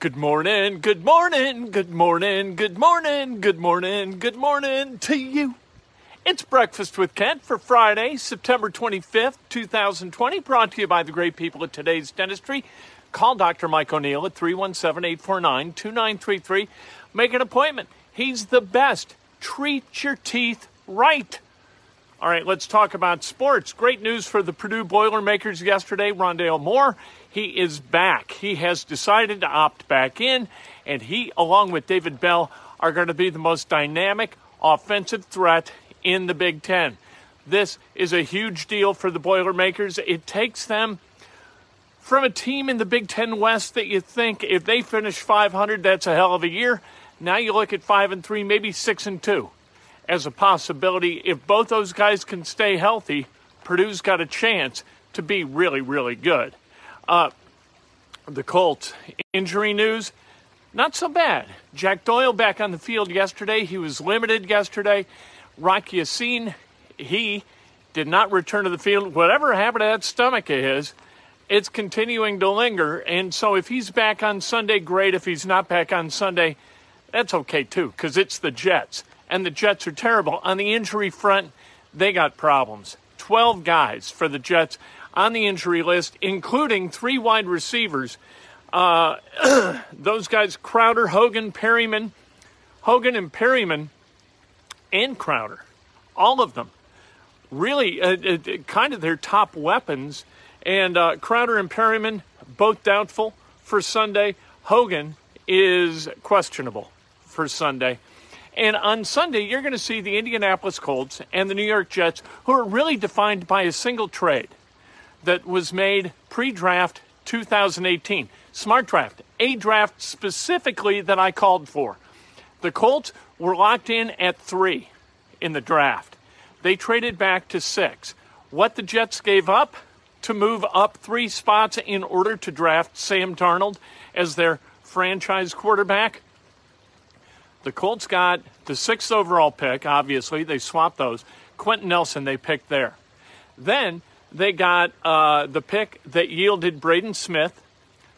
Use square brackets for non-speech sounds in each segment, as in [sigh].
Good morning, good morning, good morning, good morning, good morning, good morning to you. It's Breakfast with Kent for Friday, September 25th, 2020, brought to you by the great people at today's dentistry. Call Dr. Mike O'Neill at 317 849 2933. Make an appointment. He's the best. Treat your teeth right. All right, let's talk about sports. Great news for the Purdue Boilermakers yesterday. Rondale Moore, he is back. He has decided to opt back in, and he, along with David Bell, are going to be the most dynamic offensive threat in the Big Ten. This is a huge deal for the Boilermakers. It takes them from a team in the Big Ten West that you think if they finish 500, that's a hell of a year. Now you look at five and three, maybe six and two as a possibility. If both those guys can stay healthy, Purdue's got a chance to be really, really good. Uh, the Colts injury news, not so bad. Jack Doyle back on the field yesterday. He was limited yesterday. Rock Ya-Sin, he did not return to the field. Whatever happened to that stomach of his, it's continuing to linger. And so if he's back on Sunday, great. If he's not back on Sunday, that's okay too, because it's the Jets and the Jets are terrible. On the injury front, they got problems. 12 guys for the Jets on the injury list, including three wide receivers. Uh, [clears throat] those guys, Crowder, Hogan, Perriman, Hogan and Perriman, and Crowder, all of them, really uh, uh, kind of their top weapons. And uh, Crowder and Perriman, both doubtful for Sunday. Hogan is questionable for Sunday. And on Sunday, you're going to see the Indianapolis Colts and the New York Jets, who are really defined by a single trade that was made pre draft 2018. Smart draft, a draft specifically that I called for. The Colts were locked in at three in the draft. They traded back to six. What the Jets gave up to move up three spots in order to draft Sam Darnold as their franchise quarterback the Colts got the sixth overall pick, obviously. They swapped those. Quenton Nelson, they picked there. Then they got uh, the pick that yielded Braden Smith,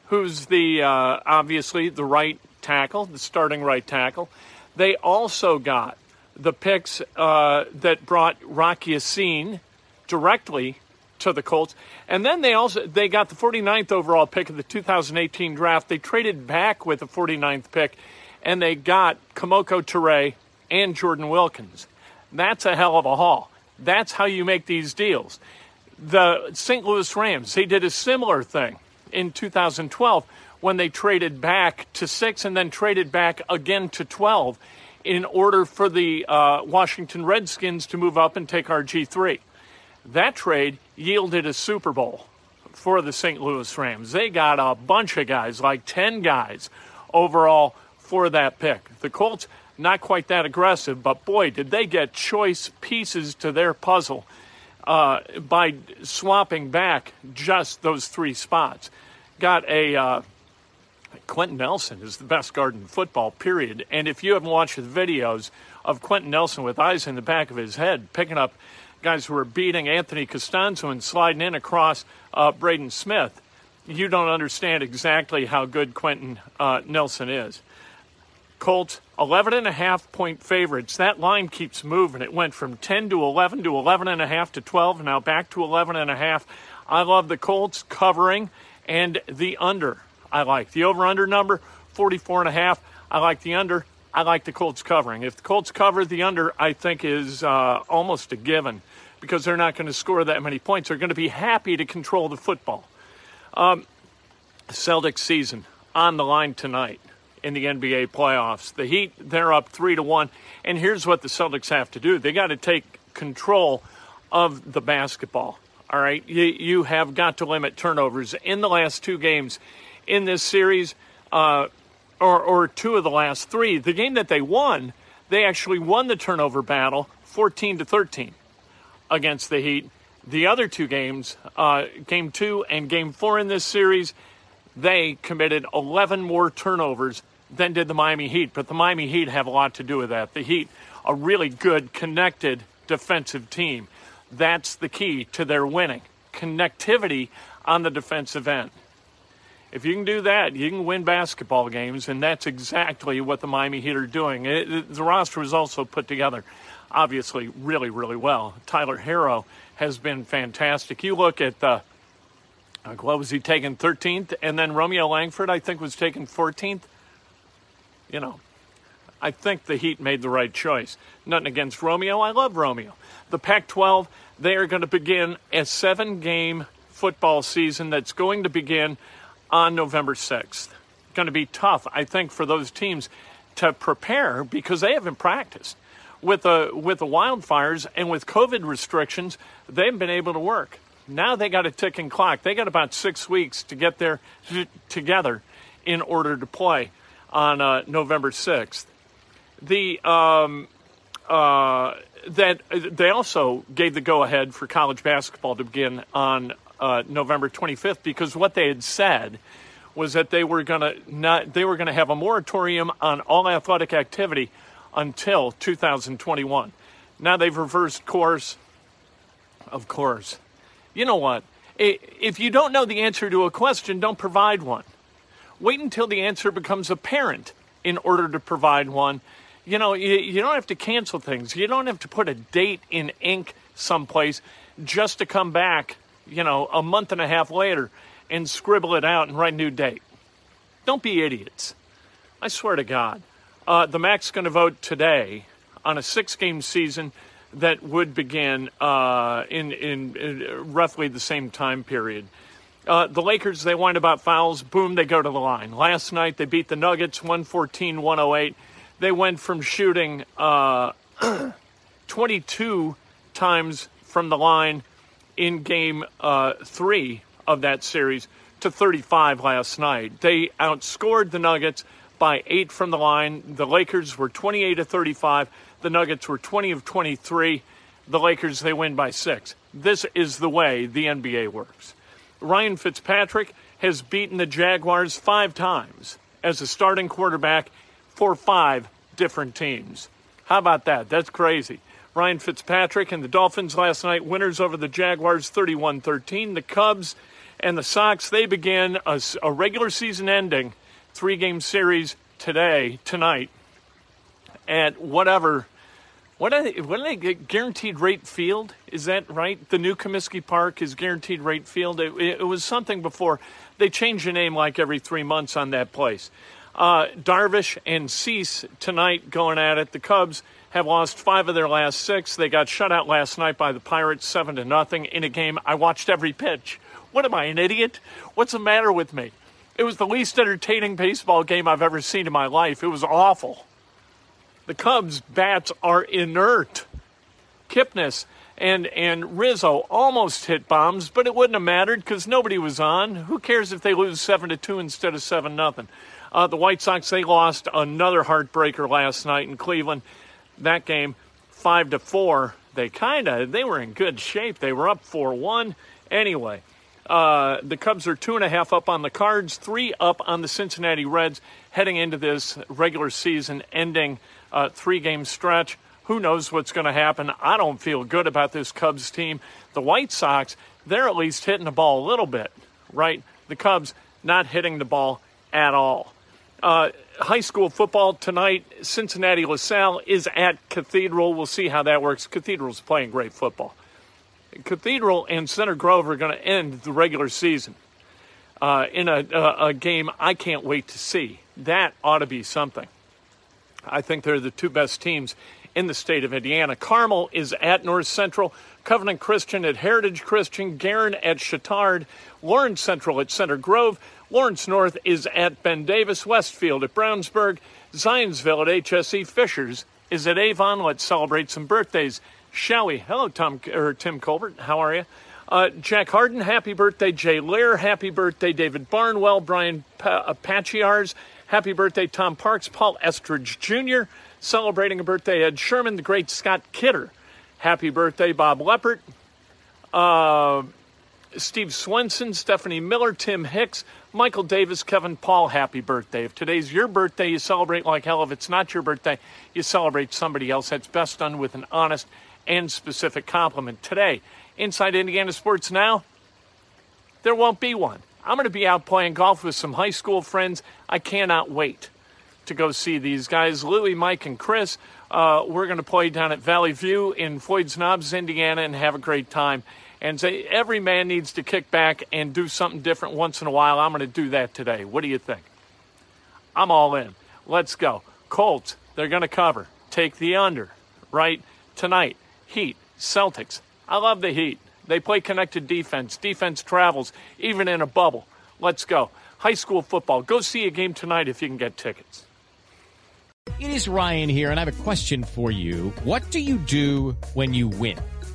who's the uh, obviously the right tackle, the starting right tackle. They also got the picks uh, that brought Rocky Ya-Sin directly to the Colts. And then they also they got the 49th overall pick of the 2018 draft. They traded back with the 49th pick and they got Kemoko Turay and Jordan Wilkins. That's a hell of a haul. That's how you make these deals. The St. Louis Rams, they did a similar thing in 2012 when they traded back to six and then traded back again to 12 in order for the uh, Washington Redskins to move up and take RG3. That trade yielded a Super Bowl for the St. Louis Rams. They got a bunch of guys, like 10 guys overall for that pick. The Colts, not quite that aggressive, but boy, did they get choice pieces to their puzzle uh, by swapping back just those three spots. Got a uh, Quenton Nelson is the best guard in football, period. And if you haven't watched the videos of Quenton Nelson with eyes in the back of his head, picking up guys who are beating Anthony Castonzo and sliding in across uh, Braden Smith, you don't understand exactly how good Quenton uh, Nelson is. Colts 11 and a half point favorites. That line keeps moving. It went from 10 to 11 to 11 and a half to 12, now back to 11 and a half. I love the Colts covering and the under. I like the over under number 44 and a half. I like the under. I like the Colts covering. If the Colts cover the under, I think is uh, almost a given because they're not going to score that many points. They're going to be happy to control the football. Um, Celtics season on the line tonight in the NBA playoffs. The Heat, they're up three to one. And here's what the Celtics have to do they got to take control of the basketball. All right. You, you have got to limit turnovers. In the last two games in this series, uh, or, or two of the last three, the game that they won, they actually won the turnover battle 14 to 13 against the Heat. The other two games, uh, game two and game four in this series, they committed 11 more turnovers than did the Miami Heat. But the Miami Heat have a lot to do with that. The Heat, a really good, connected defensive team. That's the key to their winning connectivity on the defensive end. If you can do that, you can win basketball games, and that's exactly what the Miami Heat are doing. It, it, the roster was also put together, obviously, really, really well. Tyler Herro has been fantastic. You look at the what was he taken 13th, and then Romeo Langford, I think, was taken 14th you know, I think the Heat made the right choice. Nothing against Romeo. I love Romeo. The Pac 12, they are going to begin a seven game football season that's going to begin on November 6th. Going to be tough, I think, for those teams to prepare because they haven't practiced. With the, with the wildfires and with COVID restrictions, they've been able to work. Now they got a ticking clock. They got about six weeks to get there together in order to play on uh, November 6th. The um, uh, that they also gave the go ahead for college basketball to begin on uh, November 25th because what they had said was that they were going to not they were going to have a moratorium on all athletic activity until 2021. Now they've reversed course. Of course. You know what? If you don't know the answer to a question, don't provide one. Wait until the answer becomes apparent in order to provide one. You know, you, you don't have to cancel things. You don't have to put a date in ink someplace just to come back, you know, a month and a half later and scribble it out and write a new date. Don't be idiots. I swear to God. Uh, the MAC's going to vote today on a six game season that would begin uh, in, in, in, roughly the same time period. Uh, the Lakers, they wind about fouls. Boom, they go to the line. Last night, they beat the Nuggets 114 108. They went from shooting uh, [clears throat] 22 times from the line in game uh, three of that series to 35 last night. They outscored the Nuggets by eight from the line. The Lakers were 28 to 35. The Nuggets were 20 of 23. The Lakers, they win by six. This is the way the NBA works. Ryan Fitzpatrick has beaten the Jaguars five times as a starting quarterback for five different teams. How about that? That's crazy. Ryan Fitzpatrick and the Dolphins last night, winners over the Jaguars 31 13. The Cubs and the Sox, they begin a, a regular season ending three game series today, tonight, at whatever what are they, what guaranteed rate field? Is that right? The new Comiskey Park is guaranteed rate field. It, it, was something before. They change the name like every three months on that place. Uh, Darvish and Cease tonight going at it. The Cubs have lost five of their last six. They got shut out last night by the Pirates, seven to nothing in a game. I watched every pitch. What am I, an idiot? What's the matter with me? It was the least entertaining baseball game I've ever seen in my life. It was awful. The Cubs' bats are inert. Kipnis and, and Rizzo almost hit bombs, but it wouldn't have mattered because nobody was on. Who cares if they lose 7 to 2 instead of 7 nothing? Uh, the White Sox, they lost another heartbreaker last night in Cleveland. That game, 5 to 4. They kind of, they were in good shape. They were up 4 1. Anyway, Uh, the Cubs are two and a half up on the Cards, three up on the Cincinnati Reds, heading into this regular season ending uh, three game stretch. Who knows what's going to happen? I don't feel good about this Cubs team. The White Sox, they're at least hitting the ball a little bit, right? The Cubs not hitting the ball at all. Uh, high school football tonight, Cincinnati LaSalle is at Cathedral. We'll see how that works. Cathedral's playing great football. Cathedral and Center Grove are going to end the regular season uh, in a, a, a game I can't wait to see. That ought to be something. I think they're the two best teams in the state of Indiana. Carmel is at North Central, Covenant Christian at Heritage Christian, Guerin at Chatard, Lawrence Central at Center Grove, Lawrence North is at Ben Davis, Westfield at Brownsburg, Zionsville at HSE, Fishers is at Avon. Let's celebrate some birthdays, shall we? Hello, Tom or Tim Colbert. How are you? Uh, Jack Harden, happy birthday. Jay Lear, happy birthday. David Barnwell, Brian pa- uh, Pachiars, happy birthday. Tom Parks, Paul Estridge Jr., celebrating a birthday. Ed Sherman, the great Scott Kidder, happy birthday. Bob Leppert, uh, Steve Swenson, Stephanie Miller, Tim Hicks, Michael Davis, Kevin Paul, happy birthday. If today's your birthday, you celebrate like hell. If it's not your birthday, you celebrate somebody else. That's best done with an honest and specific compliment. Today, inside Indiana Sports Now, there won't be one. I'm going to be out playing golf with some high school friends. I cannot wait to go see these guys, Louie, Mike, and Chris. Uh, we're going to play down at Valley View in Floyd's Knobs, Indiana, and have a great time and say every man needs to kick back and do something different once in a while. I'm going to do that today. What do you think? I'm all in. Let's go. Colts, they're going to cover. Take the under, right? Tonight, Heat, Celtics. I love the Heat. They play connected defense. Defense travels, even in a bubble. Let's go. High school football. Go see a game tonight if you can get tickets. It is Ryan here, and I have a question for you. What do you do when you win?